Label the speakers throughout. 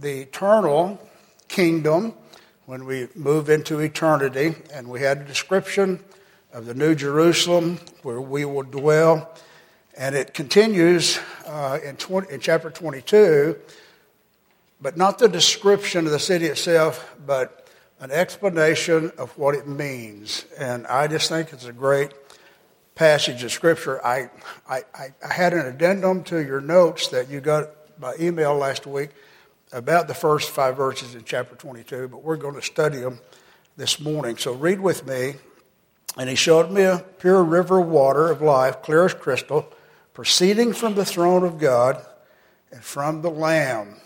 Speaker 1: the eternal kingdom when we move into eternity, and we had a description of the New Jerusalem where we will dwell. And it continues uh, in, 20, in chapter 22, but not the description of the city itself, but an explanation of what it means. And I just think it's a great passage of Scripture. I, I, I had an addendum to your notes that you got by email last week about the first five verses in chapter 22, but we're going to study them this morning. So read with me. And he showed me a pure river of water of life, clear as crystal, proceeding from the throne of God and from the Lamb.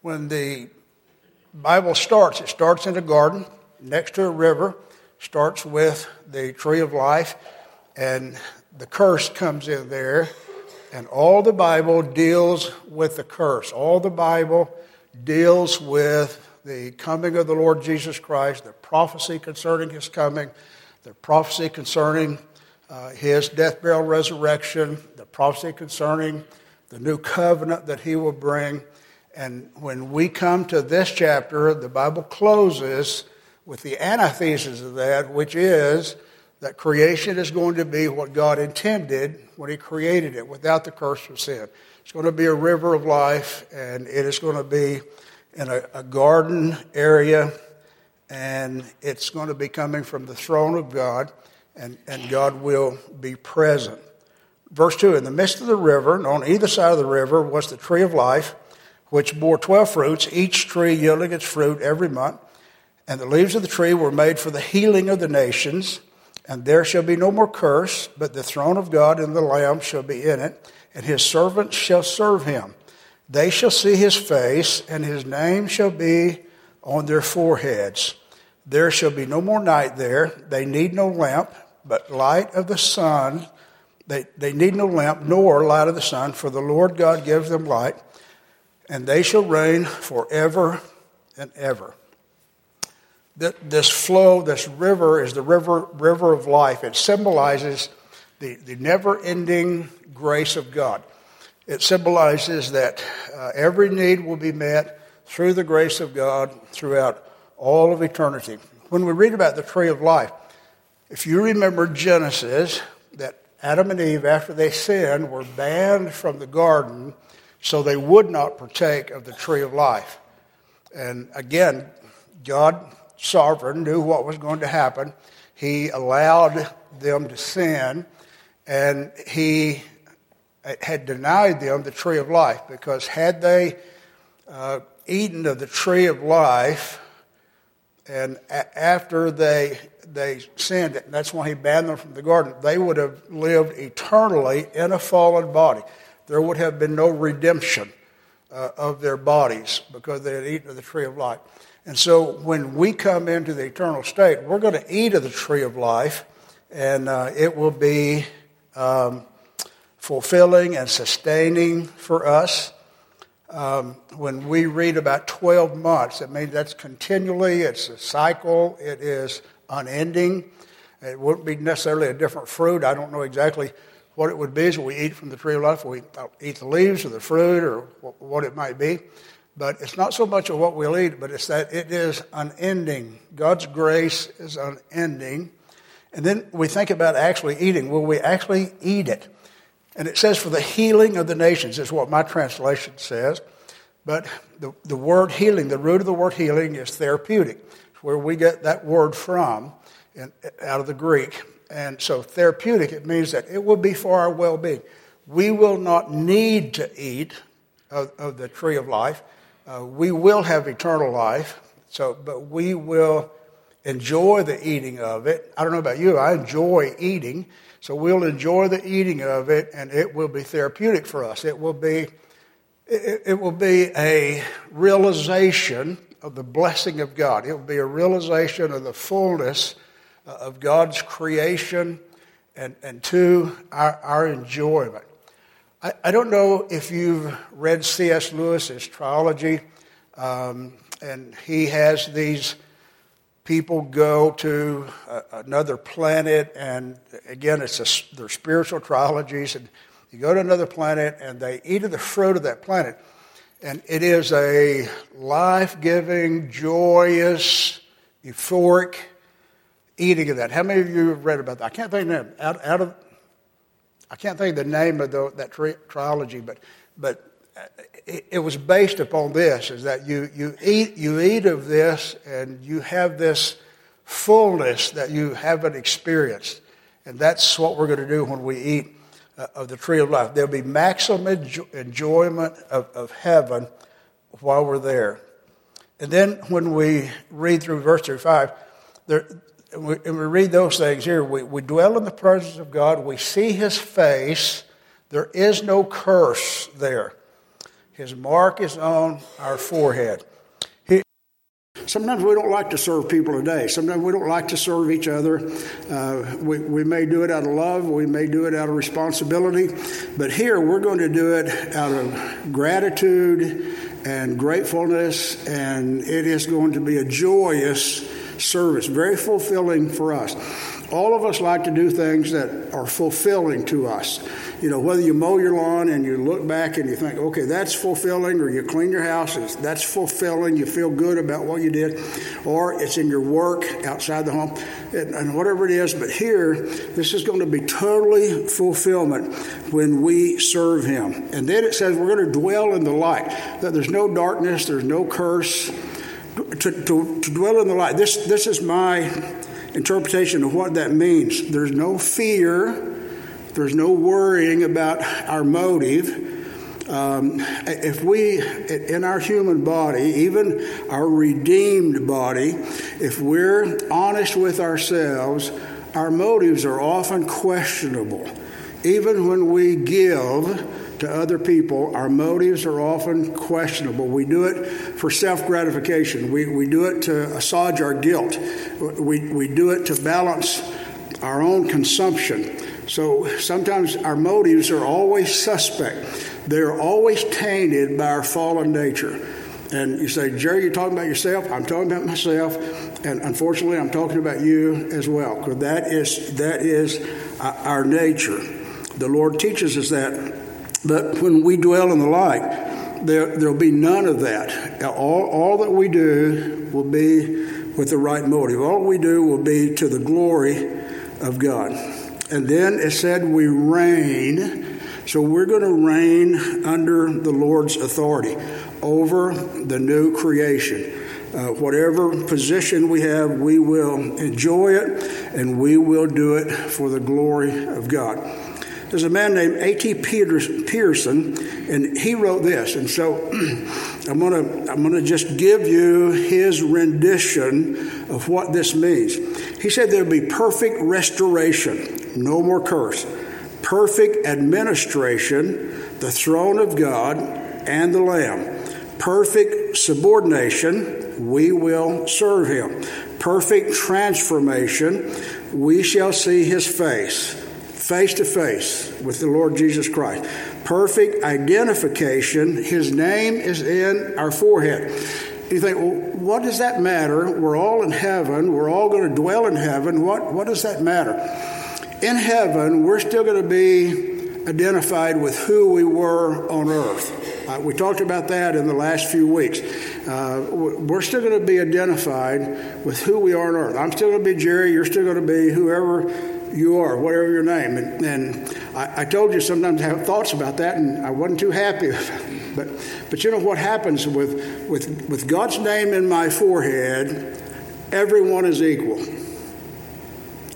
Speaker 1: When the Bible starts, it starts in a garden next to a river, starts with the tree of life, and the curse comes in there and all the Bible deals with the curse. All the Bible deals with the coming of the Lord Jesus Christ, the prophecy concerning his coming, the prophecy concerning uh, his death, burial, resurrection, the prophecy concerning the new covenant that he will bring. And when we come to this chapter, the Bible closes with the antithesis of that, which is that creation is going to be what God intended when He created it without the curse of sin. It's going to be a river of life, and it is going to be in a, a garden area, and it's going to be coming from the throne of God, and, and God will be present. Verse 2 In the midst of the river, and on either side of the river, was the tree of life, which bore twelve fruits, each tree yielding its fruit every month. And the leaves of the tree were made for the healing of the nations. And there shall be no more curse, but the throne of God and the Lamb shall be in it, and his servants shall serve him. They shall see his face, and his name shall be on their foreheads. There shall be no more night there. They need no lamp, but light of the sun. They, they need no lamp nor light of the sun, for the Lord God gives them light, and they shall reign forever and ever this flow, this river is the river, river of life. It symbolizes the, the never ending grace of God. It symbolizes that uh, every need will be met through the grace of God throughout all of eternity. When we read about the tree of life, if you remember Genesis, that Adam and Eve, after they sinned, were banned from the garden so they would not partake of the tree of life. And again, God sovereign, knew what was going to happen. He allowed them to sin, and he had denied them the tree of life because had they uh, eaten of the tree of life, and a- after they they sinned, that's when he banned them from the garden. They would have lived eternally in a fallen body. There would have been no redemption uh, of their bodies because they had eaten of the tree of life. And so when we come into the eternal state, we're going to eat of the tree of life, and uh, it will be um, fulfilling and sustaining for us. Um, when we read about 12 months, it means that's continually, it's a cycle, it is unending. It wouldn't be necessarily a different fruit. I don't know exactly what it would be as we eat from the tree of life. We uh, eat the leaves or the fruit or what it might be. But it's not so much of what we'll eat, but it's that it is unending. God's grace is unending. And then we think about actually eating. Will we actually eat it? And it says for the healing of the nations, is what my translation says. But the, the word healing, the root of the word healing is therapeutic. It's where we get that word from in, out of the Greek. And so therapeutic, it means that it will be for our well being. We will not need to eat of, of the tree of life uh, we will have eternal life, so, but we will enjoy the eating of it. I don't know about you, I enjoy eating, so we'll enjoy the eating of it, and it will be therapeutic for us. It will be, it, it will be a realization of the blessing of God. It will be a realization of the fullness of God's creation and, and to our, our enjoyment. I, I don't know if you've read C.S. Lewis's trilogy, um, and he has these people go to a, another planet, and again, it's a, they're spiritual trilogies, and you go to another planet, and they eat of the fruit of that planet. And it is a life giving, joyous, euphoric eating of that. How many of you have read about that? I can't think of out, out of I can't think of the name of the, that tri- trilogy, but but it, it, was based upon this: is that you you eat you eat of this and you have this fullness that you haven't experienced, and that's what we're going to do when we eat uh, of the tree of life. There'll be maximum enjo- enjoyment of, of heaven while we're there. And then when we read through verse 35, there, we, and we read those things here. We, we dwell in the presence of God. We see his face. There is no curse there. His mark is on our forehead. He,
Speaker 2: Sometimes we don't like to serve people today. Sometimes we don't like to serve each other. Uh, we, we may do it out of love, we may do it out of responsibility, but here we're going to do it out of gratitude and gratefulness, and it is going to be a joyous service, very fulfilling for us. All of us like to do things that are fulfilling to us. You know, whether you mow your lawn and you look back and you think, okay, that's fulfilling, or you clean your houses, that's fulfilling, you feel good about what you did, or it's in your work outside the home, and, and whatever it is. But here, this is going to be totally fulfillment when we serve Him. And then it says we're going to dwell in the light, that there's no darkness, there's no curse to, to, to dwell in the light. This, this is my interpretation of what that means. There's no fear, there's no worrying about our motive. Um, if we, in our human body, even our redeemed body, if we're honest with ourselves, our motives are often questionable. Even when we give, to other people, our motives are often questionable. We do it for self gratification, we, we do it to assuage our guilt, we, we do it to balance our own consumption. So sometimes our motives are always suspect, they're always tainted by our fallen nature. And you say, Jerry, you're talking about yourself. I'm talking about myself, and unfortunately, I'm talking about you as well, because that is that is uh, our nature. The Lord teaches us that but when we dwell in the light, there there'll be none of that. All, all that we do will be with the right motive. All we do will be to the glory of God. And then it said we reign. So we're going to reign under the Lord's authority over the new creation. Uh, whatever position we have, we will enjoy it and we will do it for the glory of God. There's a man named A.T. Pierson, and he wrote this. And so I'm going to I'm gonna just give you his rendition of what this means. He said there'll be perfect restoration, no more curse, perfect administration, the throne of God and the Lamb, perfect subordination, we will serve him, perfect transformation, we shall see his face face to face with the Lord Jesus Christ. Perfect identification. His name is in our forehead. You think, well, what does that matter? We're all in heaven. We're all going to dwell in heaven. What, what does that matter? In heaven, we're still going to be identified with who we were on earth. Uh, we talked about that in the last few weeks. Uh, we're still going to be identified with who we are on earth. I'm still going to be Jerry. You're still going to be whoever you are, whatever your name. And, and I, I, told you sometimes I have thoughts about that, and I wasn't too happy. but, but you know what happens with, with, with God's name in my forehead? Everyone is equal.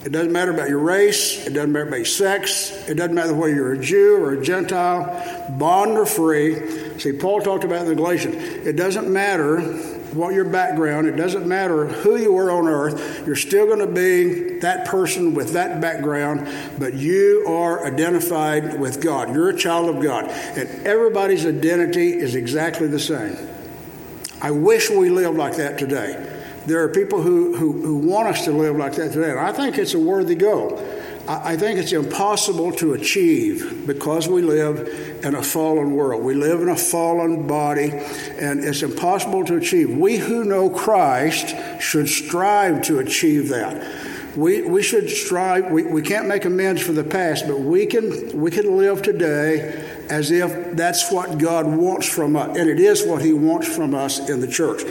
Speaker 2: It doesn't matter about your race. It doesn't matter about your sex. It doesn't matter whether you're a Jew or a Gentile, bond or free. See, Paul talked about in the Galatians. It doesn't matter what your background, it doesn't matter who you were on earth, you're still going to be that person with that background, but you are identified with God. You're a child of God. And everybody's identity is exactly the same. I wish we lived like that today. There are people who, who, who want us to live like that today, and I think it's a worthy goal. I think it's impossible to achieve because we live in a fallen world. We live in a fallen body, and it's impossible to achieve. We who know Christ should strive to achieve that. We, we should strive, we, we can't make amends for the past, but we can, we can live today as if that's what God wants from us. And it is what He wants from us in the church.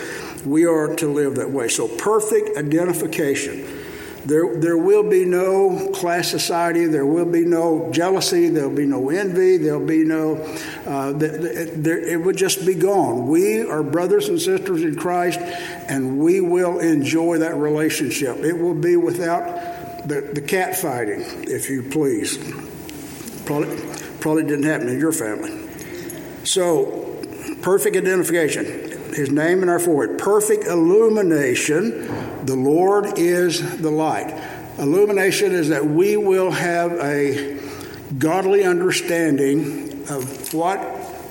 Speaker 2: We are to live that way. So, perfect identification. There, there will be no class society. There will be no jealousy. There will be no envy. There will be no, uh, there, it would just be gone. We are brothers and sisters in Christ, and we will enjoy that relationship. It will be without the, the if you please. Probably, probably didn't happen in your family. So, perfect identification. His name in our forehead. Perfect illumination. The Lord is the light. Illumination is that we will have a godly understanding of what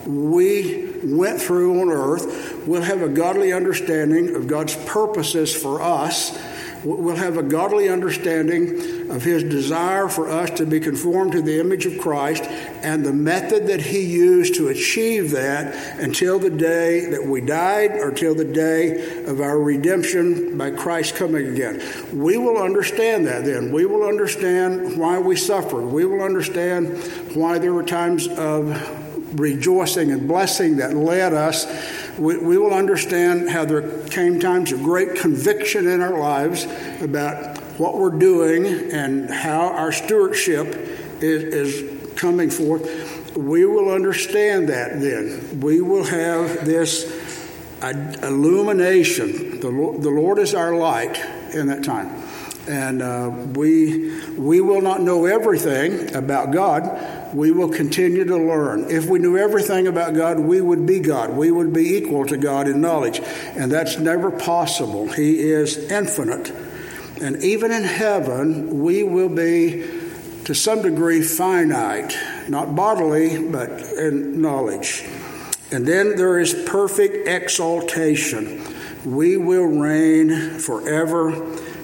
Speaker 2: we went through on earth. We'll have a godly understanding of God's purposes for us we'll have a godly understanding of his desire for us to be conformed to the image of Christ and the method that he used to achieve that until the day that we died or till the day of our redemption by Christ coming again. We will understand that then. We will understand why we suffered. We will understand why there were times of rejoicing and blessing that led us we, we will understand how there came times of great conviction in our lives about what we're doing and how our stewardship is, is coming forth. We will understand that then. We will have this illumination. The Lord, the Lord is our light in that time. And uh, we, we will not know everything about God we will continue to learn. If we knew everything about God, we would be God. We would be equal to God in knowledge. And that's never possible. He is infinite. And even in heaven, we will be, to some degree, finite, not bodily, but in knowledge. And then there is perfect exaltation. We will reign forever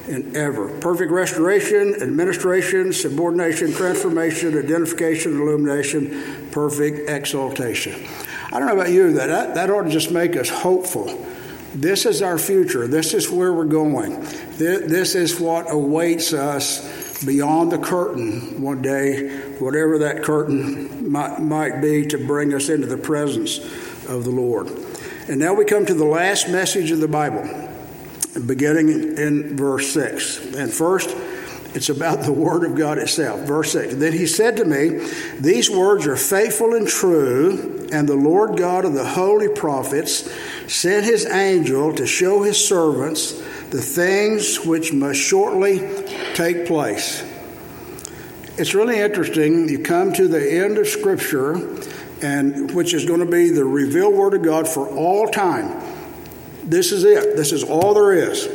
Speaker 2: and ever. Perfect restoration, administration, subordination, transformation, identification, illumination, perfect exaltation. I don't know about you, that, that ought to just make us hopeful. This is our future. This is where we're going. This is what awaits us beyond the curtain one day, whatever that curtain might, might be to bring us into the presence of the Lord. And now we come to the last message of the Bible beginning in verse 6. And first, it's about the Word of God itself. Verse 6. Then he said to me, These words are faithful and true, and the Lord God of the holy prophets sent his angel to show his servants the things which must shortly take place. It's really interesting. You come to the end of Scripture, and which is going to be the revealed Word of God for all time. This is it. This is all there is.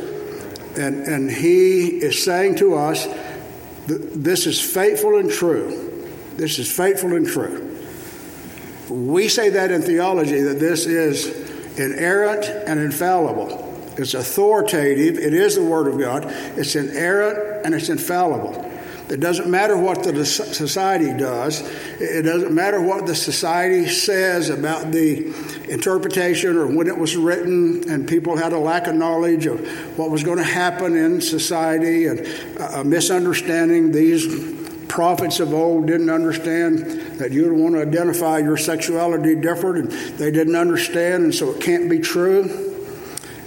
Speaker 2: And, and he is saying to us, this is faithful and true. This is faithful and true. We say that in theology that this is inerrant and infallible. It's authoritative. It is the Word of God. It's inerrant and it's infallible. It doesn't matter what the society does. It doesn't matter what the society says about the interpretation or when it was written, and people had a lack of knowledge of what was going to happen in society and a misunderstanding. These prophets of old didn't understand that you want to identify your sexuality different, and they didn't understand, and so it can't be true.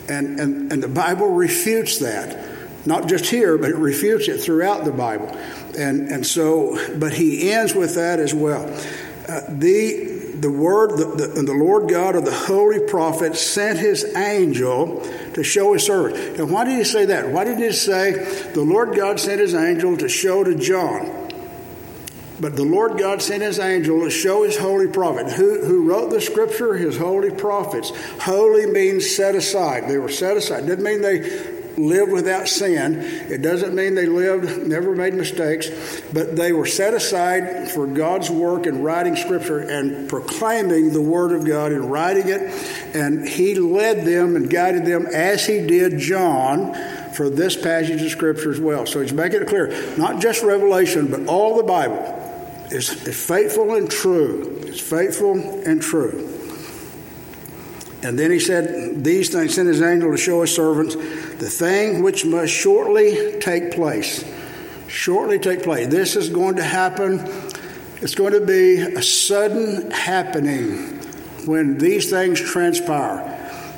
Speaker 2: And, and, and the Bible refutes that not just here, but it refutes it throughout the Bible. And, and so, but he ends with that as well. Uh, the, the word, the, the, the Lord God of the holy prophet sent his angel to show his servant. And why did he say that? Why did he say the Lord God sent his angel to show to John? But the Lord God sent his angel to show his holy prophet. Who, who wrote the scripture? His holy prophets. Holy means set aside. They were set aside. Didn't mean they lived without sin. It doesn't mean they lived, never made mistakes, but they were set aside for God's work in writing Scripture and proclaiming the Word of God and writing it. And He led them and guided them as He did John for this passage of Scripture as well. So He's making it clear not just Revelation, but all the Bible is, is faithful and true. It's faithful and true. And then he said, These things sent his angel to show his servants the thing which must shortly take place. Shortly take place. This is going to happen It's going to be a sudden happening when these things transpire.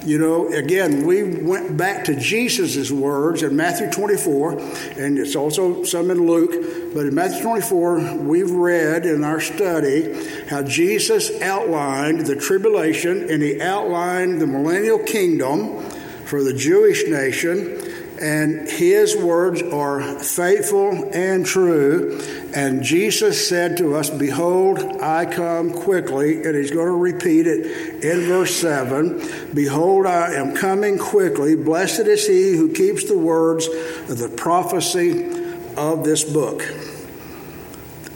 Speaker 2: You know, again, we went back to Jesus' words in Matthew 24, and it's also some in Luke, but in Matthew 24, we've read in our study how Jesus outlined the tribulation and he outlined the millennial kingdom for the Jewish nation and his words are faithful and true. And Jesus said to us, Behold, I come quickly. And he's going to repeat it in verse 7 Behold, I am coming quickly. Blessed is he who keeps the words of the prophecy of this book.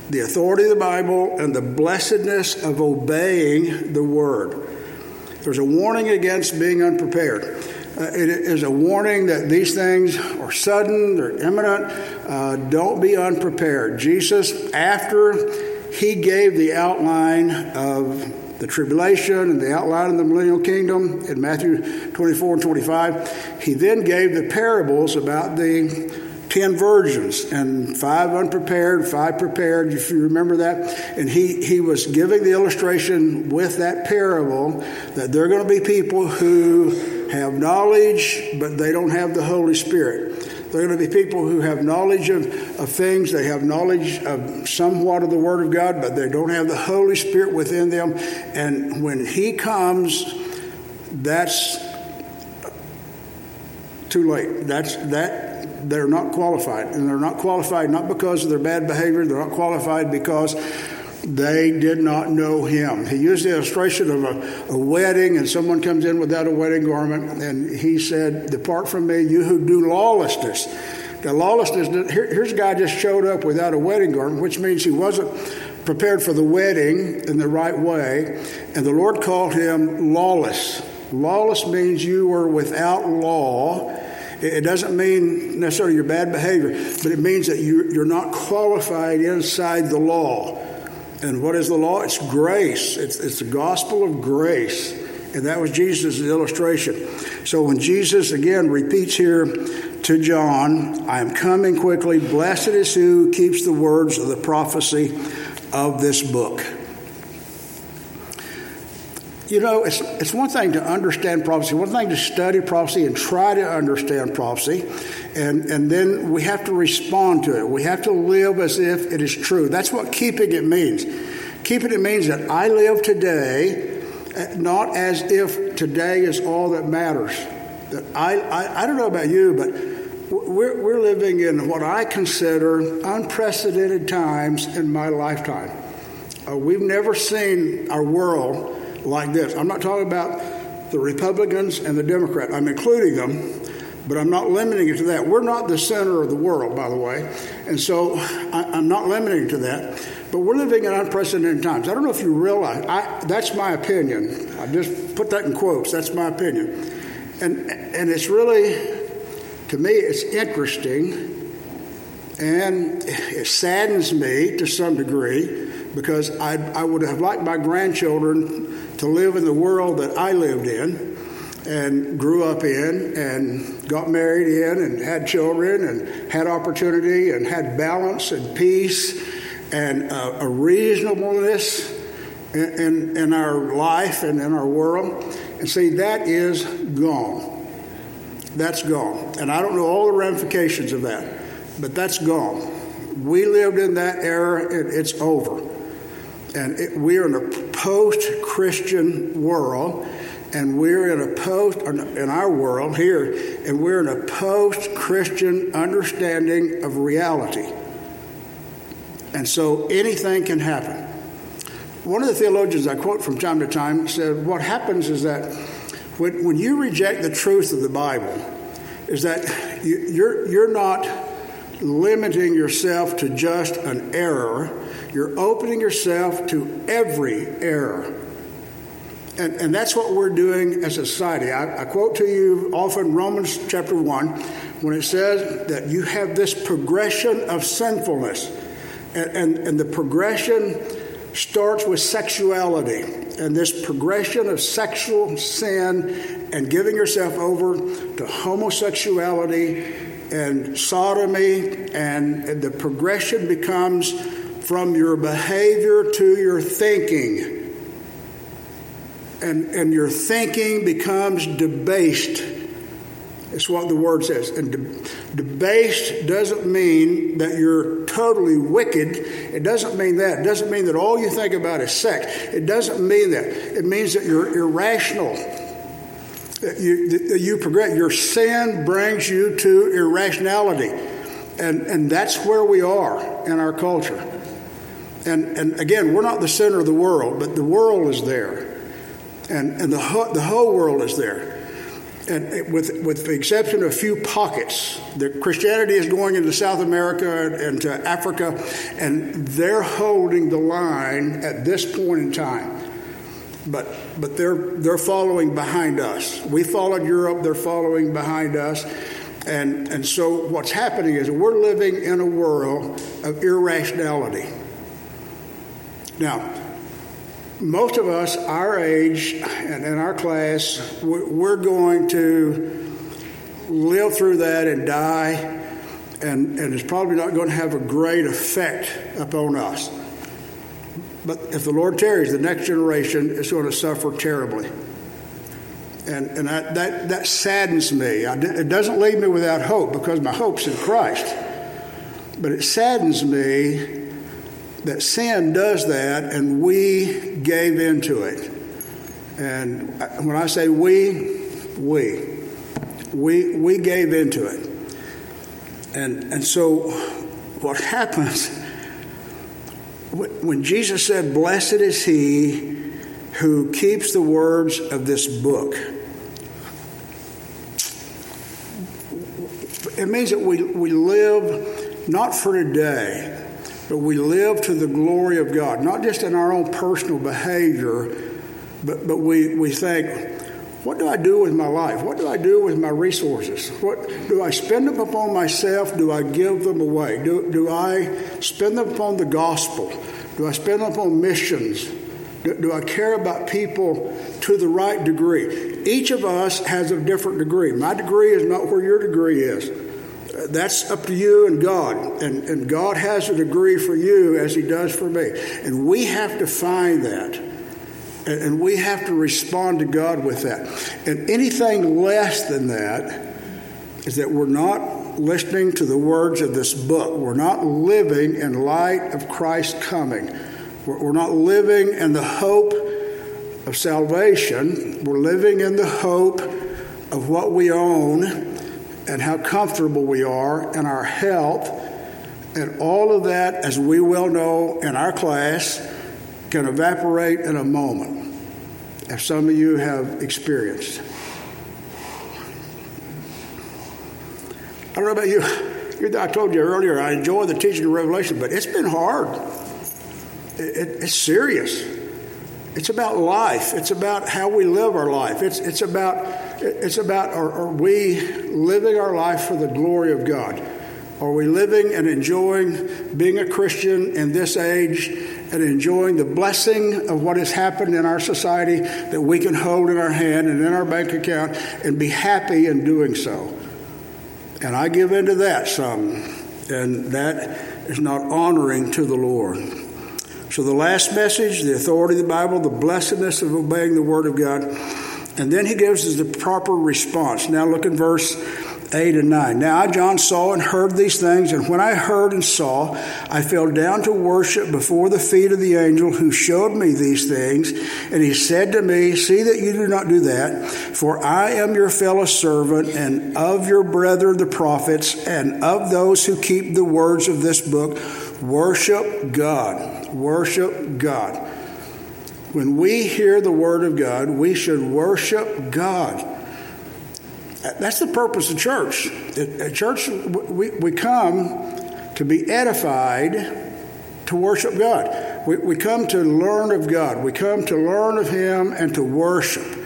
Speaker 2: The authority of the Bible and the blessedness of obeying the word. There's a warning against being unprepared. Uh, it is a warning that these things are sudden, they're imminent. Uh, don't be unprepared. Jesus, after he gave the outline of the tribulation and the outline of the millennial kingdom in Matthew 24 and 25, he then gave the parables about the ten virgins and five unprepared, five prepared, if you remember that. And he, he was giving the illustration with that parable that there are going to be people who have knowledge, but they don't have the Holy Spirit. They're going to be people who have knowledge of, of things. They have knowledge of somewhat of the Word of God, but they don't have the Holy Spirit within them. And when He comes, that's too late. That's that they're not qualified, and they're not qualified not because of their bad behavior. They're not qualified because they did not know him. He used the illustration of a, a, wedding, and someone comes in without a wedding garment, and he said, Depart from me, you who do lawlessness. The lawlessness, here, here's a guy just showed up without a wedding garment, which means he wasn't prepared for the wedding in the right way, and the Lord called him lawless. Lawless means you were without law. It doesn't mean necessarily your bad behavior, but it means that you, you're not qualified inside the law. And what is the law? It's grace. It's, it's the gospel of grace. And that was Jesus' illustration. So when Jesus again repeats here to John, I am coming quickly, blessed is who keeps the words of the prophecy of this book. You know, it's, it's one thing to understand prophecy, one thing to study prophecy and try to understand prophecy, and, and then we have to respond to it. We have to live as if it is true. That's what keeping it means. Keeping it means that I live today uh, not as if today is all that matters. That I, I, I don't know about you, but we're, we're living in what I consider unprecedented times in my lifetime. Uh, we've never seen our world like this. I'm not talking about the Republicans and the Democrats, I'm including them, but I'm not limiting it to that. We're not the center of the world, by the way, and so I, am not limiting to that. But we're living in unprecedented times. I don't know if you realize, I, that's my opinion. I just put that in quotes, that's my opinion. And, and it's really, to me, it's interesting and it saddens me to some degree because I, I would have liked my grandchildren to live in the world that I lived in and grew up in and got married in and had children and had opportunity and had balance and peace and uh, a reasonableness in, in, in our life and in our world. And see, that is gone. That's gone. And I don't know all the ramifications of that, but that's gone. We lived in that era, and it's over. And it, we're in a post Christian world, and we're in a post, in our world here, and we're in a post Christian understanding of reality. And so anything can happen. One of the theologians I quote from time to time said, What happens is that when, when you reject the truth of the Bible, is that you, you're, you're not limiting yourself to just an error you're opening yourself to every error. And, and that's what we're doing as a society. I, I quote to you often Romans chapter 1 when it says that you have this progression of sinfulness. And, and, and the progression starts with sexuality. And this progression of sexual sin and giving yourself over to homosexuality and sodomy, and, and the progression becomes from your behavior to your thinking. And, and your thinking becomes debased. It's what the word says. And de- debased doesn't mean that you're totally wicked. It doesn't mean that. It doesn't mean that all you think about is sex. It doesn't mean that. It means that you're irrational. That you, that you progress. Your sin brings you to irrationality. And, and that's where we are in our culture. And, and again, we're not the center of the world, but the world is there. And, and the, ho- the whole world is there and with, with the exception of a few pockets, the Christianity is going into South America and to Africa, and they're holding the line at this point in time. But, but they're, they're following behind us. We followed Europe, they're following behind us. And, and so what's happening is we're living in a world of irrationality. Now, most of us, our age and in our class, we're going to live through that and die, and, and it's probably not going to have a great effect upon us. But if the Lord tarries, the next generation is going to suffer terribly. And, and I, that, that saddens me. I, it doesn't leave me without hope because my hope's in Christ. But it saddens me that sin does that and we gave into it. And when I say we, we, we, we gave into it. And, and so what happens when Jesus said, Blessed is he who keeps the words of this book, it means that we, we live not for today, but we live to the glory of God, not just in our own personal behavior, but, but we, we think, what do I do with my life? What do I do with my resources? What do I spend them upon myself? Do I give them away? Do, do I spend them upon the gospel? Do I spend them upon missions? Do, do I care about people to the right degree? Each of us has a different degree. My degree is not where your degree is that's up to you and God. And, and God has a degree for you as He does for me. And we have to find that. And, and we have to respond to God with that. And anything less than that is that we're not listening to the words of this book. We're not living in light of Christ coming. We're, we're not living in the hope of salvation. We're living in the hope of what we own and how comfortable we are and our health. And all of that, as we well know in our class, can evaporate in a moment, as some of you have experienced. I don't know about you. I told you earlier, I enjoy the teaching of Revelation, but it's been hard. It, it, it's serious. It's about life. It's about how we live our life. It's, it's about it's about are, are, we living our life for the glory of God? Are we living and enjoying being a Christian in this age and enjoying the blessing of what has happened in our society that we can hold in our hand and in our bank account and be happy in doing so? And I give into that some, and that is not honoring to the Lord. So, the last message, the authority of the Bible, the blessedness of obeying the Word of God and then he gives us the proper response. Now look in verse 8 and 9. Now I, John, saw and heard these things, and when I heard and saw, I fell down to worship before the feet of the angel who showed me these things. And he said to me, See that you do not do that, for I am your fellow servant, and of your brethren the prophets, and of those who keep the words of this book. Worship God. Worship God. When we hear the Word of God, we should worship God. That's the purpose of church. At church, we, we come to be edified to worship God. We, we come to learn of God. We come to learn of Him and to worship.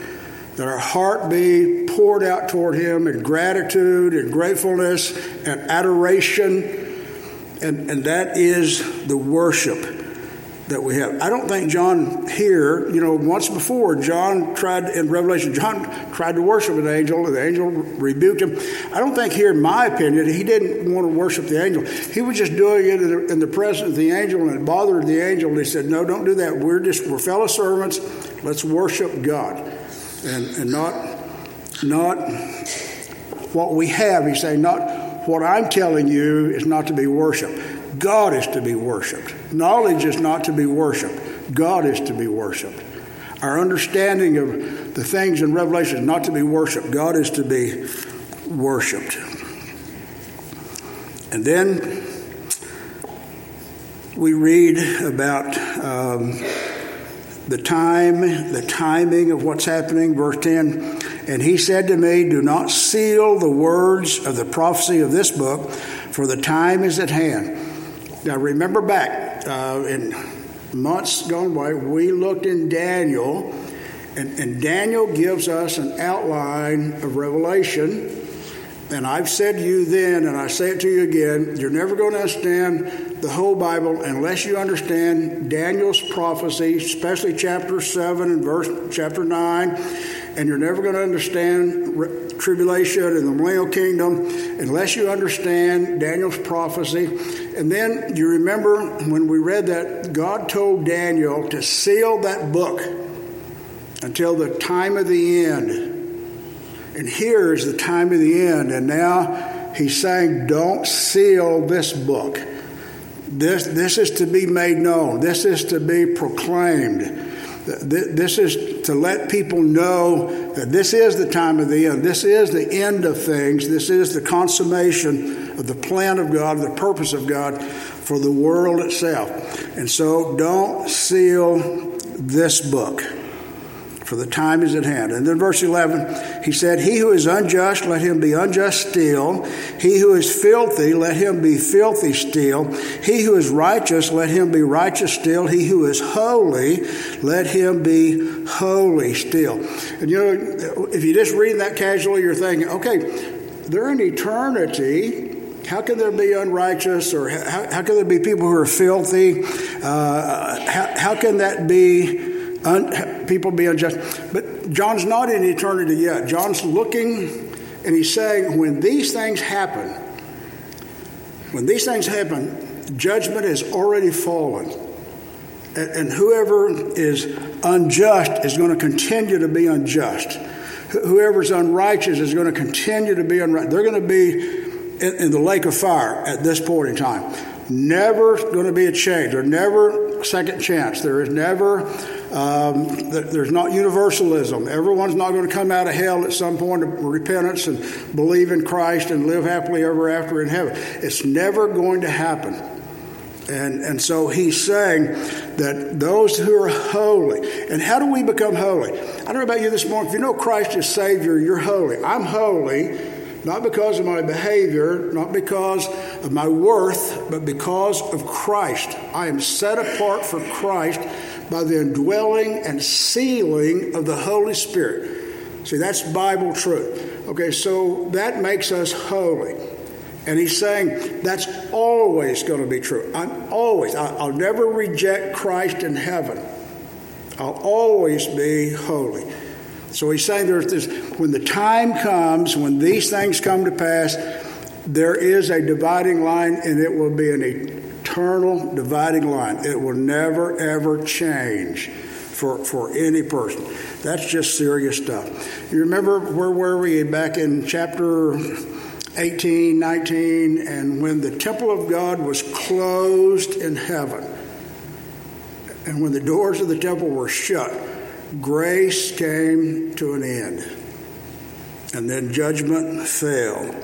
Speaker 2: That our heart be poured out toward Him in gratitude and gratefulness and adoration. And, and that is the worship that we have. I don't think John here, you know, once before, John tried in Revelation, John tried to worship an angel, and the angel rebuked him. I don't think here, in my opinion, he didn't want to worship the angel. He was just doing it in the, in the presence of the angel, and it bothered the angel. And he said, No, don't do that. We're just, we're fellow servants. Let's worship God. And, and not, not what we have. He's saying, not what I'm telling you is not to be worshiped. God is to be worshiped. Knowledge is not to be worshiped. God is to be worshiped. Our understanding of the things in Revelation is not to be worshiped. God is to be worshiped. And then we read about um, the time, the timing of what's happening. Verse 10 And he said to me, Do not seal the words of the prophecy of this book, for the time is at hand. Now, remember back uh, in months gone by, we looked in Daniel, and, and Daniel gives us an outline of Revelation. And I've said to you then, and I say it to you again, you're never going to understand the whole Bible unless you understand Daniel's prophecy, especially chapter 7 and verse chapter 9. And you're never going to understand tribulation and the millennial kingdom unless you understand Daniel's prophecy and then you remember when we read that God told Daniel to seal that book until the time of the end. And here is the time of the end. And now he's saying, don't seal this book. This, this is to be made known, this is to be proclaimed. This is to let people know that this is the time of the end. This is the end of things. This is the consummation of the plan of God, the purpose of God for the world itself. And so don't seal this book for the time is at hand. And then verse 11, he said, He who is unjust, let him be unjust still. He who is filthy, let him be filthy still. He who is righteous, let him be righteous still. He who is holy, let him be holy still. And you know, if you just read that casually, you're thinking, okay, they're in eternity. How can there be unrighteous, or how, how can there be people who are filthy? Uh, how, how can that be? Un, people be unjust. But John's not in eternity yet. John's looking and he's saying, when these things happen, when these things happen, judgment has already fallen. And, and whoever is unjust is going to continue to be unjust. Whoever's unrighteous is going to continue to be unrighteous. They're going to be in, in the lake of fire at this point in time. Never going to be a change. There's never second chance. There is never um, there's not universalism. Everyone's not going to come out of hell at some point of repentance and believe in Christ and live happily ever after in heaven. It's never going to happen. And, and so he's saying that those who are holy, and how do we become holy? I don't know about you this morning. If you know Christ as Savior, you're holy. I'm holy not because of my behavior, not because of my worth, but because of Christ. I am set apart for Christ by the indwelling and sealing of the Holy Spirit. See, that's Bible truth. Okay, so that makes us holy. And he's saying that's always going to be true. I'm always, I'll never reject Christ in heaven. I'll always be holy. So he's saying there's this when the time comes, when these things come to pass, there is a dividing line, and it will be an eternal dividing line. It will never, ever change for, for any person. That's just serious stuff. You remember where were we back in chapter 18, 19, and when the temple of God was closed in heaven, and when the doors of the temple were shut, grace came to an end. And then judgment fell.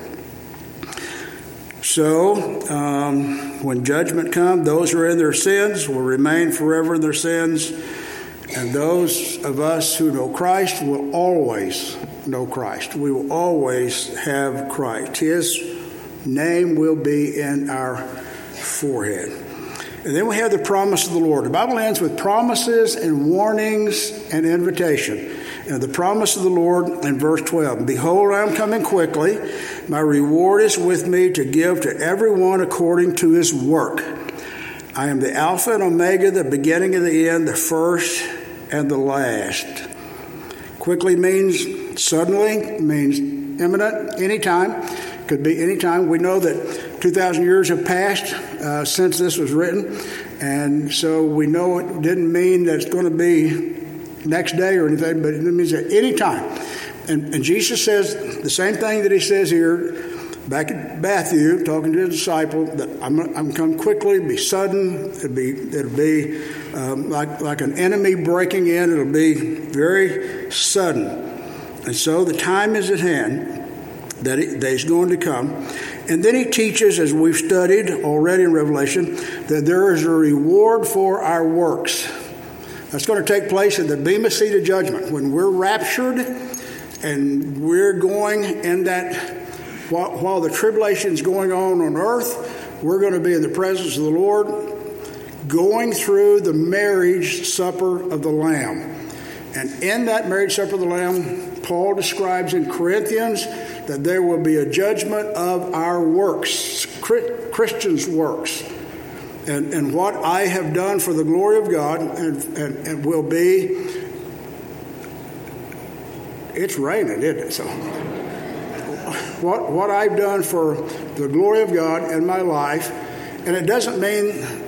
Speaker 2: So, um, when judgment comes, those who are in their sins will remain forever in their sins, and those of us who know Christ will always know Christ. We will always have Christ. His name will be in our forehead. And then we have the promise of the Lord. The Bible ends with promises and warnings and invitation. And the promise of the Lord in verse 12 Behold, I am coming quickly. My reward is with me to give to everyone according to his work. I am the Alpha and Omega, the beginning and the end, the first and the last. Quickly means suddenly, means imminent, anytime. Could be anytime. We know that 2,000 years have passed uh, since this was written, and so we know it didn't mean that it's going to be next day or anything, but it means at any time. And, and Jesus says the same thing that he says here back at Matthew, talking to his disciple, that I'm, I'm come quickly, be sudden, it'll be, it'll be um, like, like an enemy breaking in, it'll be very sudden. And so the time is at hand that, it, that he's going to come. And then he teaches, as we've studied already in Revelation, that there is a reward for our works. That's going to take place at the Bema Seat of Judgment. When we're raptured and we're going in that while, while the tribulation is going on on earth, we're going to be in the presence of the Lord, going through the marriage supper of the Lamb. And in that marriage supper of the Lamb, Paul describes in Corinthians that there will be a judgment of our works, Christians' works. And, and what I have done for the glory of God and, and, and will be, it's raining, isn't it? So what, what I've done for the glory of God in my life. And it doesn't mean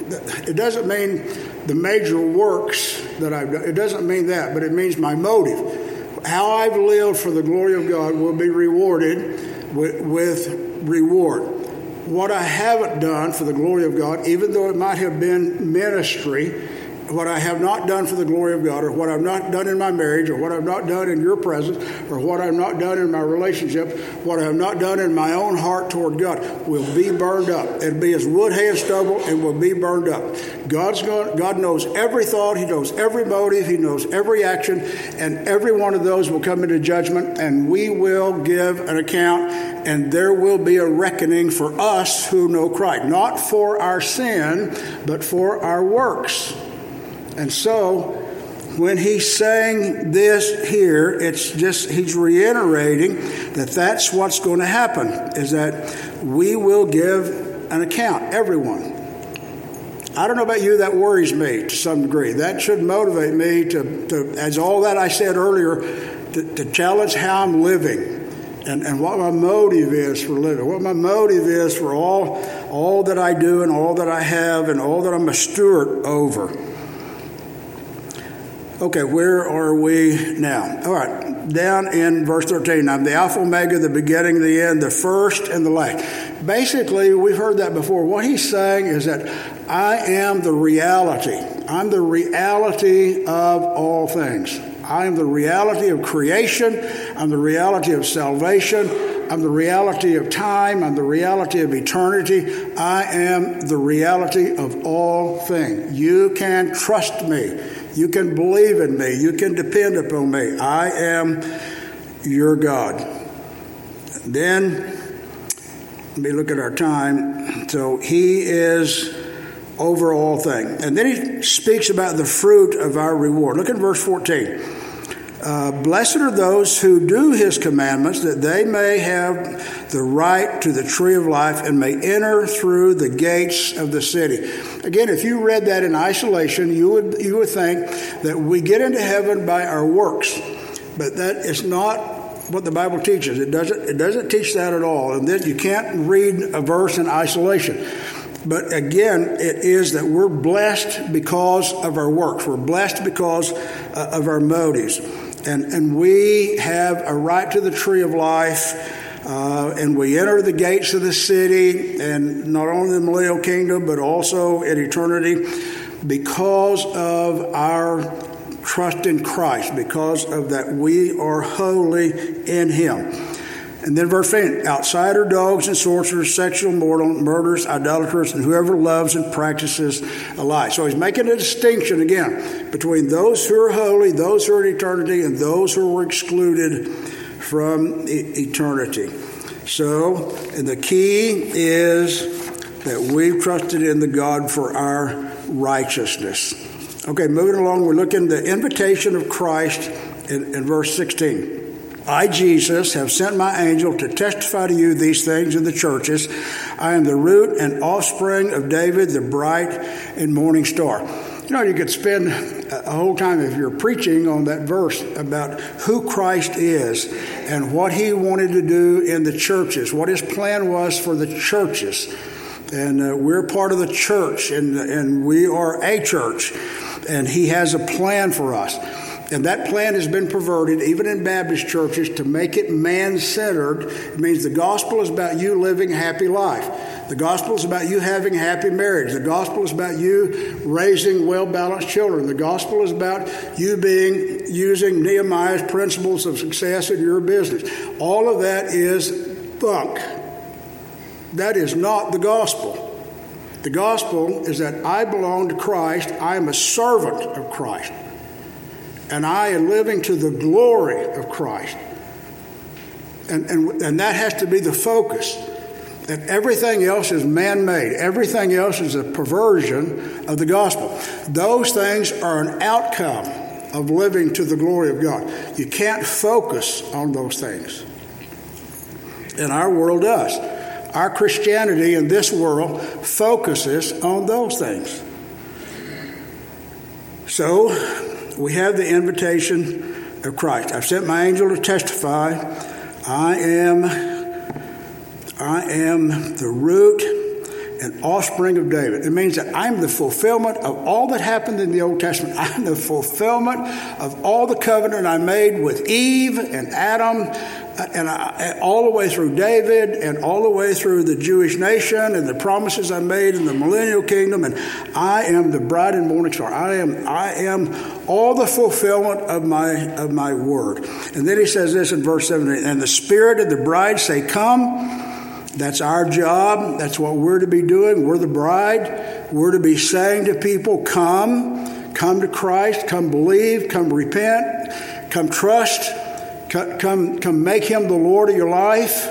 Speaker 2: it doesn't mean the major works that I've done. It doesn't mean that, but it means my motive. How I've lived for the glory of God will be rewarded with, with reward. What I haven't done for the glory of God, even though it might have been ministry, what I have not done for the glory of God, or what I've not done in my marriage, or what I've not done in your presence, or what I've not done in my relationship, what I have not done in my own heart toward God, will be burned up. It'll be as wood, hay, and stubble, and will be burned up. God's going, God knows every thought, He knows every motive, He knows every action, and every one of those will come into judgment, and we will give an account, and there will be a reckoning for us who know Christ, not for our sin, but for our works. And so, when he's saying this here, it's just, he's reiterating that that's what's going to happen, is that we will give an account, everyone. I don't know about you, that worries me to some degree. That should motivate me to, to as all that I said earlier, to, to challenge how I'm living. And, and, what my motive is for living, what my motive is for all, all that I do and all that I have and all that I'm a steward over. Okay, where are we now? All right, down in verse 13. I'm the Alpha Omega, the beginning, the end, the first and the last. Basically, we've heard that before. What he's saying is that I am the reality. I'm the reality of all things. I am the reality of creation. I'm the reality of salvation. I'm the reality of time. I'm the reality of eternity. I am the reality of all things. You can trust me. You can believe in me. You can depend upon me. I am your God. Then, let me look at our time. So, He is over all things. And then He speaks about the fruit of our reward. Look at verse 14. Uh, blessed are those who do his commandments, that they may have the right to the tree of life and may enter through the gates of the city. Again, if you read that in isolation, you would, you would think that we get into heaven by our works. But that is not what the Bible teaches. It doesn't, it doesn't teach that at all. And then you can't read a verse in isolation. But again, it is that we're blessed because of our works. We're blessed because uh, of our motives and, and we have a right to the tree of life. Uh, and we enter the gates of the city, and not only the millennial kingdom, but also in eternity, because of our trust in Christ, because of that we are holy in Him. And then verse 8 outsider dogs and sorcerers, sexual mortal, murderers, idolaters, and whoever loves and practices a lie. So he's making a distinction again between those who are holy, those who are in eternity, and those who are excluded from eternity. So, and the key is that we've trusted in the God for our righteousness. Okay, moving along, we're looking at the invitation of Christ in, in verse 16. I, Jesus, have sent my angel to testify to you these things in the churches. I am the root and offspring of David, the bright and morning star. You know, you could spend a whole time if you're preaching on that verse about who Christ is and what he wanted to do in the churches, what his plan was for the churches. And uh, we're part of the church, and, and we are a church, and he has a plan for us. And that plan has been perverted, even in Baptist churches, to make it man centered. It means the gospel is about you living a happy life. The gospel is about you having a happy marriage. The gospel is about you raising well balanced children. The gospel is about you being using Nehemiah's principles of success in your business. All of that is bunk. That is not the gospel. The gospel is that I belong to Christ, I am a servant of Christ and I am living to the glory of Christ. And, and, and that has to be the focus. And everything else is man made, everything else is a perversion of the gospel. Those things are an outcome of living to the glory of God. You can't focus on those things. And our world does. Our Christianity in this world focuses on those things. So, we have the invitation of Christ. I've sent my angel to testify. I am, I am the root and offspring of David. It means that I'm the fulfillment of all that happened in the Old Testament. I'm the fulfillment of all the covenant I made with Eve and Adam and I, all the way through David and all the way through the Jewish nation and the promises I made in the millennial kingdom and I am the bride and morning star. I am I am all the fulfillment of my of my word. And then he says this in verse 17, and the spirit of the bride say, Come. That's our job. That's what we're to be doing. We're the bride. We're to be saying to people, Come, come to Christ, come believe, come repent, come trust Come, come make him the Lord of your life.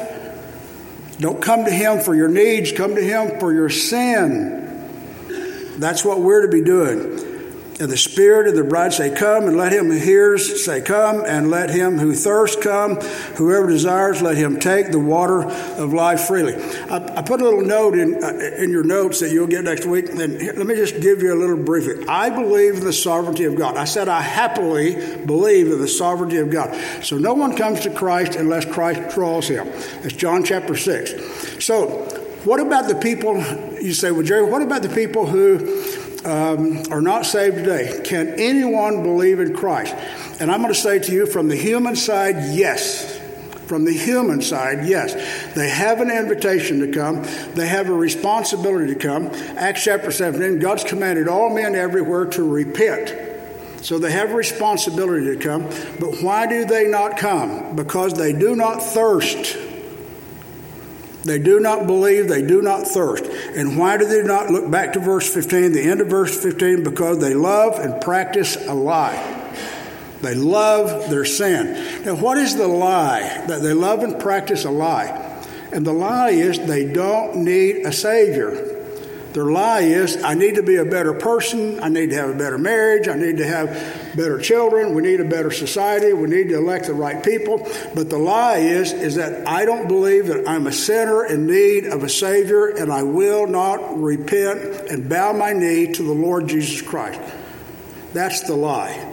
Speaker 2: Don't come to him for your needs, come to him for your sin. That's what we're to be doing. And the Spirit of the bride say, Come, and let him who hears say, Come, and let him who thirsts come. Whoever desires, let him take the water of life freely. I, I put a little note in, uh, in your notes that you'll get next week. And let me just give you a little briefing. I believe in the sovereignty of God. I said I happily believe in the sovereignty of God. So no one comes to Christ unless Christ draws him. That's John chapter 6. So, what about the people, you say, well, Jerry, what about the people who um, are not saved today. Can anyone believe in Christ? And I'm going to say to you from the human side, yes. From the human side, yes. They have an invitation to come, they have a responsibility to come. Acts chapter 17, God's commanded all men everywhere to repent. So they have a responsibility to come. But why do they not come? Because they do not thirst they do not believe, they do not thirst. And why do they not look back to verse 15, the end of verse 15? Because they love and practice a lie. They love their sin. Now, what is the lie? That they love and practice a lie. And the lie is they don't need a Savior. Their lie is, I need to be a better person. I need to have a better marriage. I need to have better children. We need a better society. We need to elect the right people. But the lie is, is that I don't believe that I'm a sinner in need of a Savior, and I will not repent and bow my knee to the Lord Jesus Christ. That's the lie.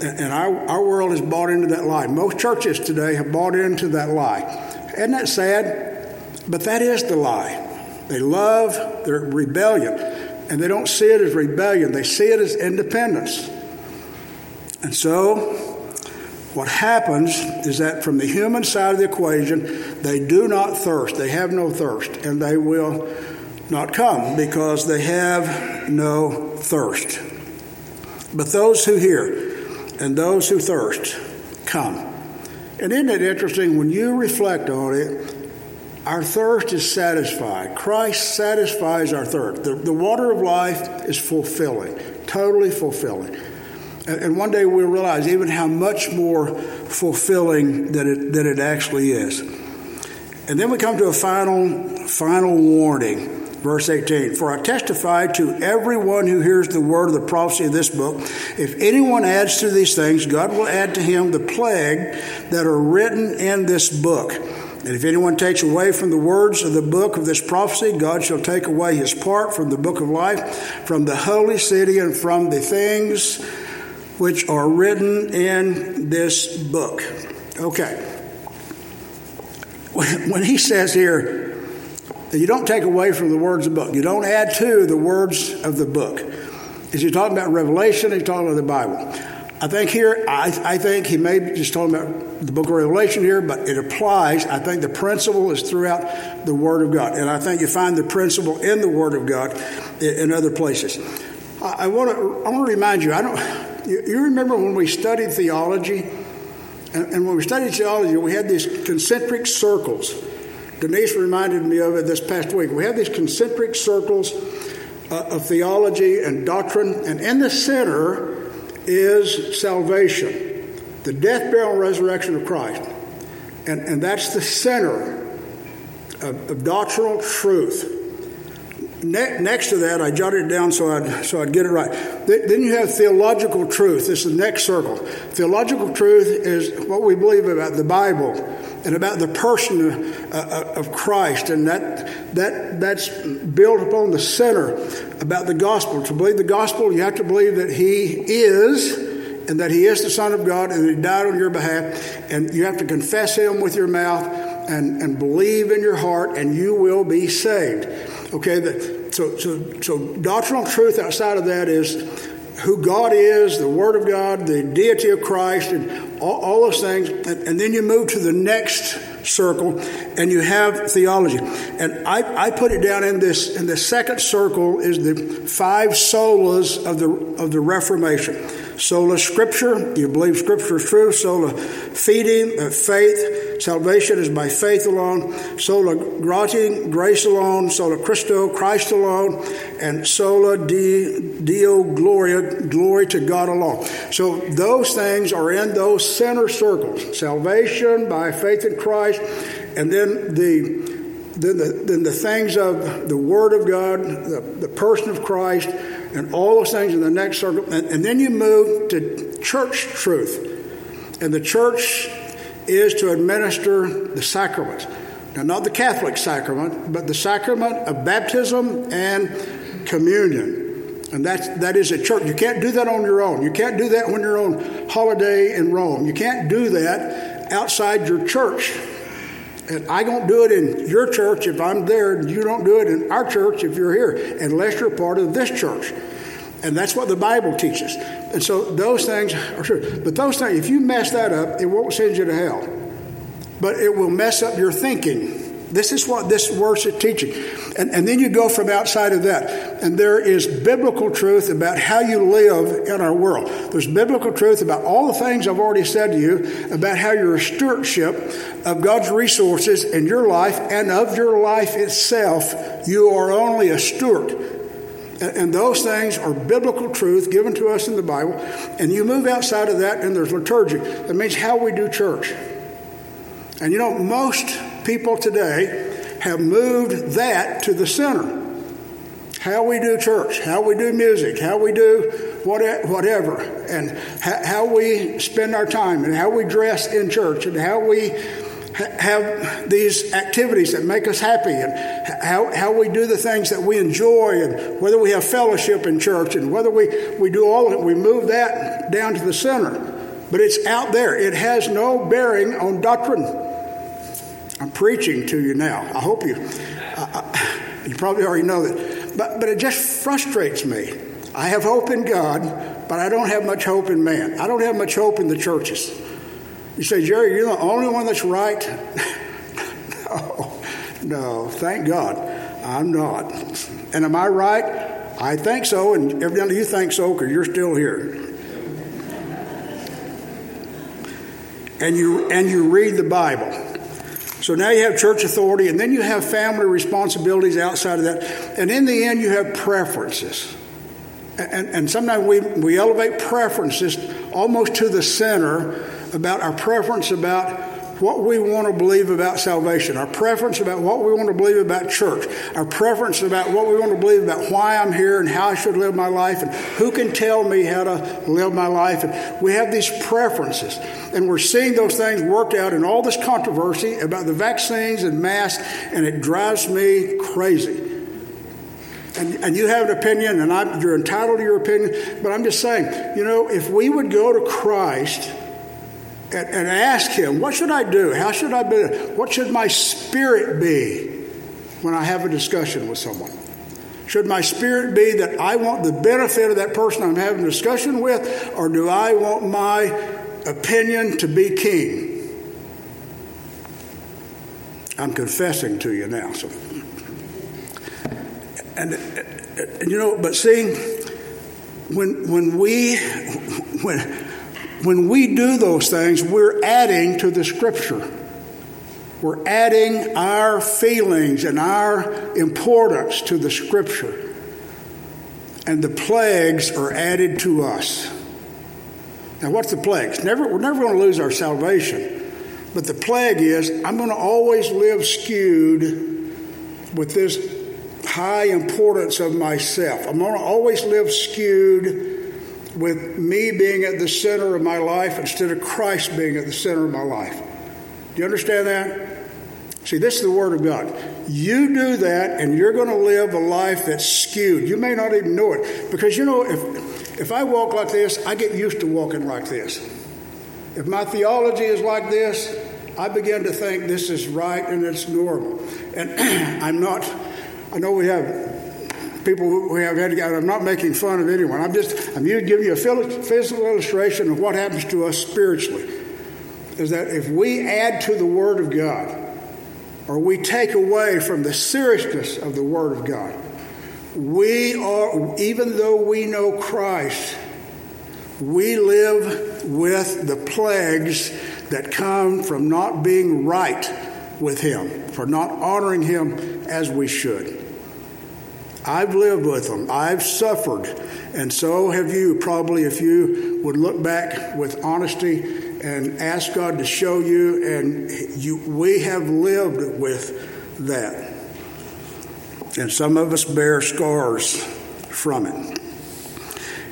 Speaker 2: And our, our world has bought into that lie. Most churches today have bought into that lie. Isn't that sad? But that is the lie. They love their rebellion, and they don't see it as rebellion, they see it as independence. And so, what happens is that from the human side of the equation, they do not thirst. They have no thirst, and they will not come because they have no thirst. But those who hear and those who thirst come. And isn't it interesting when you reflect on it? Our thirst is satisfied. Christ satisfies our thirst. The, the water of life is fulfilling, totally fulfilling. And, and one day we'll realize even how much more fulfilling that it, that it actually is. And then we come to a final, final warning. Verse 18 For I testify to everyone who hears the word of the prophecy of this book, if anyone adds to these things, God will add to him the plague that are written in this book. And if anyone takes away from the words of the book of this prophecy, God shall take away his part from the book of life, from the holy city, and from the things which are written in this book. Okay. When he says here that you don't take away from the words of the book, you don't add to the words of the book. Is he talking about Revelation? He's talking about the Bible. I think here, I, I think he may be just talking about the book of Revelation here, but it applies. I think the principle is throughout the Word of God. And I think you find the principle in the Word of God in, in other places. I, want to I want to remind you, I don't you, you remember when we studied theology? And, and when we studied theology, we had these concentric circles. Denise reminded me of it this past week. We have these concentric circles uh, of theology and doctrine, and in the center is salvation, the death, burial, and resurrection of Christ. And, and that's the center of, of doctrinal truth. Ne- next to that, I jotted it down so I'd, so I'd get it right. Th- then you have theological truth. This is the next circle. Theological truth is what we believe about the Bible and about the person of, uh, of Christ, and that, that, that's built upon the center about the gospel. To believe the gospel, you have to believe that He is and that He is the Son of God and He died on your behalf, and you have to confess Him with your mouth and, and believe in your heart, and you will be saved. Okay, the, so, so, so doctrinal truth outside of that is who God is, the Word of God, the deity of Christ, and all, all those things. And, and, then you move to the next circle and you have theology. And I, I put it down in this, in the second circle is the five solas of the, of the Reformation. Sola Scriptura, you believe Scripture is true. Sola Fide, uh, faith. Salvation is by faith alone. Sola Gratia, grace alone. Sola Christo, Christ alone. And Sola Deo Gloria, glory to God alone. So those things are in those center circles. Salvation by faith in Christ. And then the then the, then the things of the Word of God, the, the person of Christ, and all those things in the next circle. And, and then you move to church truth. And the church is to administer the sacraments. Now, not the Catholic sacrament, but the sacrament of baptism and communion. And that's, that is a church. You can't do that on your own. You can't do that when you're on holiday in Rome. You can't do that outside your church. And I don't do it in your church if I'm there, and you don't do it in our church if you're here, unless you're part of this church. And that's what the Bible teaches. And so those things are true. But those things, if you mess that up, it won't send you to hell. But it will mess up your thinking. This is what this verse is teaching. And, and then you go from outside of that. And there is biblical truth about how you live in our world. There's biblical truth about all the things I've already said to you about how you're a stewardship of God's resources in your life and of your life itself. You are only a steward. And those things are biblical truth given to us in the Bible. And you move outside of that, and there's liturgy. That means how we do church. And you know, most people today have moved that to the center. How we do church, how we do music, how we do whatever, and how we spend our time, and how we dress in church, and how we have these activities that make us happy and how, how we do the things that we enjoy and whether we have fellowship in church and whether we, we do all of it, we move that down to the center. But it's out there. It has no bearing on doctrine. I'm preaching to you now. I hope you, you probably already know that. But, but it just frustrates me. I have hope in God, but I don't have much hope in man. I don't have much hope in the churches. You say, Jerry, you're the only one that's right? no, no, thank God. I'm not. And am I right? I think so, and evidently you think so because you're still here. And you, and you read the Bible. So now you have church authority, and then you have family responsibilities outside of that. And in the end, you have preferences. And, and sometimes we, we elevate preferences almost to the center about our preference about what we want to believe about salvation, our preference about what we want to believe about church, our preference about what we want to believe about why I'm here and how I should live my life, and who can tell me how to live my life. And we have these preferences, and we're seeing those things worked out in all this controversy about the vaccines and masks, and it drives me crazy. And, and, you have an opinion, and I'm, you're entitled to your opinion, but I'm just saying, you know, if we would go to Christ and, and ask Him, what should I do? How should I be? What should my spirit be when I have a discussion with someone? Should my spirit be that I want the benefit of that person I'm having a discussion with, or do I want my opinion to be king? I'm confessing to you now. So. And, and you know, but see, when when we when when we do those things, we're adding to the scripture. We're adding our feelings and our importance to the scripture. And the plagues are added to us. Now, what's the plagues? Never, we're never going to lose our salvation. But the plague is I'm going to always live skewed with this high importance of myself. I'm going to always live skewed with me being at the center of my life instead of Christ being at the center of my life. Do you understand that? See, this is the Word of God. You do that, and you're going to live a life that's skewed. You may not even know it. Because, you know, if, if I walk like this, I get used to walking like this. If my theology is like this, I begin to think this is right and it's normal. And I'm not, I know we have people who have had, I'm not making fun of anyone. I'm just, I'm giving you a physical illustration of what happens to us spiritually. Is that if we add to the Word of God, or we take away from the seriousness of the Word of God, we are, even though we know Christ, we live with the plagues that come from not being right with Him, for not honoring Him as we should. I've lived with them. I've suffered. And so have you, probably, if you would look back with honesty and ask God to show you. And you, we have lived with that. And some of us bear scars from it.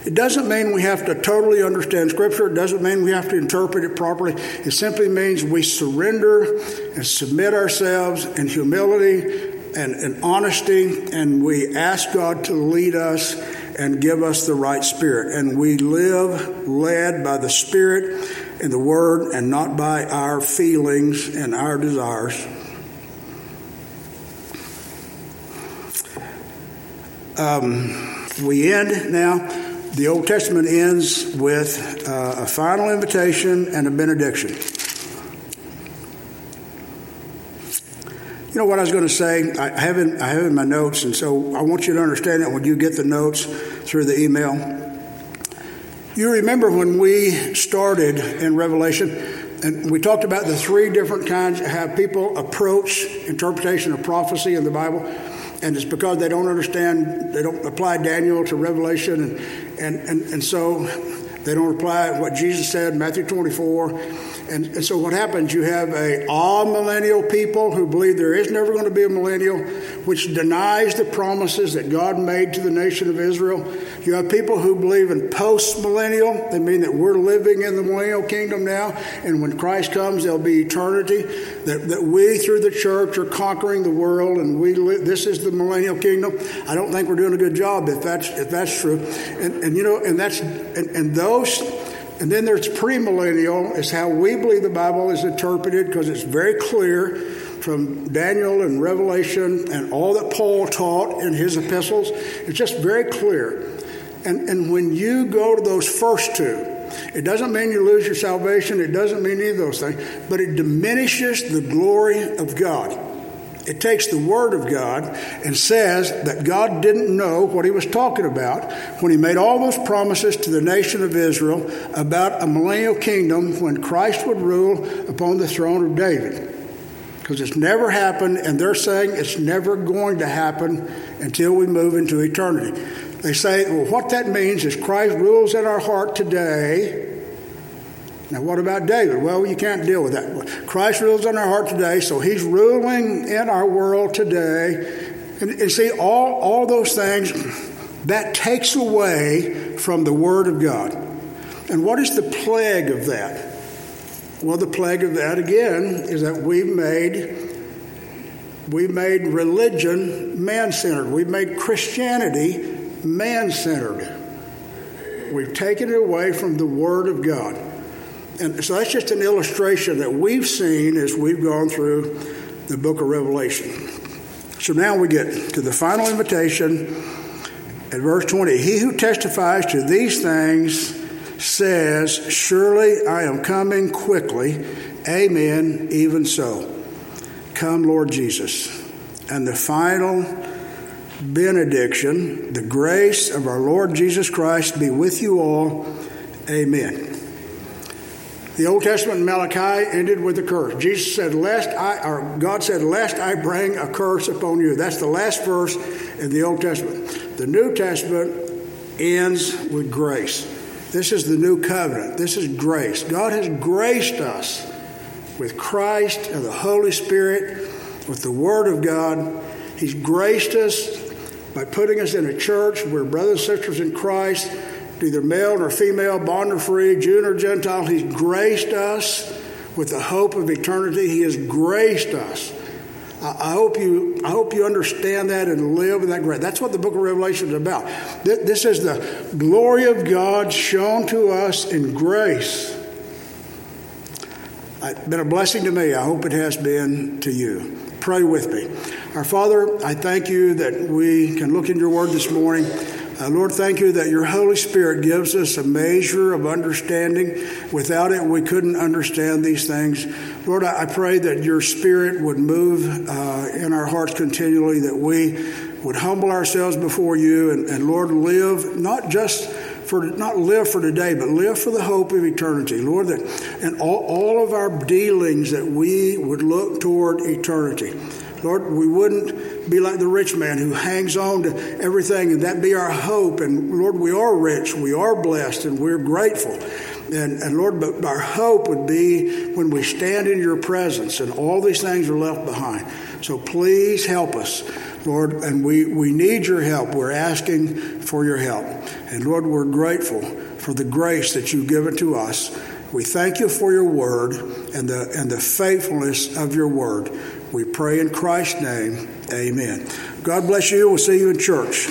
Speaker 2: It doesn't mean we have to totally understand Scripture. It doesn't mean we have to interpret it properly. It simply means we surrender and submit ourselves in humility and, and honesty, and we ask God to lead us and give us the right spirit. And we live led by the Spirit and the Word and not by our feelings and our desires. Um, we end now. The Old Testament ends with uh, a final invitation and a benediction. You know what I was going to say? I have in, I have in my notes, and so I want you to understand that when you get the notes through the email. You remember when we started in Revelation, and we talked about the three different kinds of how people approach interpretation of prophecy in the Bible, and it's because they don't understand, they don't apply Daniel to Revelation, and and and, and so they don't apply what Jesus said Matthew 24 and, and, so what happens, you have a amillennial people who believe there is never going to be a millennial, which denies the promises that God made to the nation of Israel. You have people who believe in post millennial. They mean that we're living in the millennial kingdom now, and when Christ comes, there'll be eternity. That, that we, through the church, are conquering the world, and we live, this is the millennial kingdom. I don't think we're doing a good job if that's if that's true. And, and you know, and that's and, and those and then there's premillennial, is how we believe the Bible is interpreted because it's very clear from Daniel and Revelation and all that Paul taught in his epistles. It's just very clear. And, and when you go to those first two, it doesn't mean you lose your salvation, it doesn't mean any of those things, but it diminishes the glory of God. It takes the Word of God and says that God didn't know what He was talking about when He made all those promises to the nation of Israel about a millennial kingdom when Christ would rule upon the throne of David. Because it's never happened, and they're saying it's never going to happen until we move into eternity. They say, well, what that means is Christ rules in our heart today. Now, what about David? Well, you can't deal with that. Christ rules in our heart today, so He's ruling in our world today. And, and see, all, all those things, that takes away from the Word of God. And what is the plague of that? Well, the plague of that, again, is that we've made we made religion man centered. We've made Christianity man centered. We've taken it away from the Word of God. And so that's just an illustration that we've seen as we've gone through the book of Revelation. So now we get to the final invitation at verse 20. He who testifies to these things says, Surely I am coming quickly. Amen, even so. Come, Lord Jesus. And the final benediction, the grace of our Lord Jesus Christ be with you all. Amen. The Old Testament Malachi ended with a curse. Jesus said, "Lest I," or God said, "Lest I bring a curse upon you." That's the last verse in the Old Testament. The New Testament ends with grace. This is the new covenant. This is grace. God has graced us with Christ and the Holy Spirit, with the Word of God. He's graced us by putting us in a church where brothers and sisters in Christ, neither male nor female, bond or free, Jew or Gentile, He's graced us with the hope of eternity. He has graced us. I hope you, I hope you understand that and live in that grace. That's what the book of Revelation is about. This is the glory of God shown to us in grace. It's been a blessing to me. I hope it has been to you. Pray with me. Our Father, I thank you that we can look in your word this morning. Uh, Lord, thank you that your Holy Spirit gives us a measure of understanding. Without it, we couldn't understand these things. Lord, I, pray that your Spirit would move uh, in our hearts continually, that we would humble ourselves before you, and, and Lord, live not just for not live for today, but live for the hope of eternity. Lord, that and all, all of our dealings that we would look toward eternity. Lord, we wouldn't be like the rich man who hangs on to everything and that be our hope. And Lord, we are rich, we are blessed, and we're grateful. And, and Lord, but our hope would be when we stand in your presence and all these things are left behind. So please help us Lord, and we, we need your help. We're asking for your help. And Lord, we're grateful for the grace that you've given to us. We thank you for your word and the, and the faithfulness of your word. We pray in Christ's name. Amen. God bless you. We'll see you in church.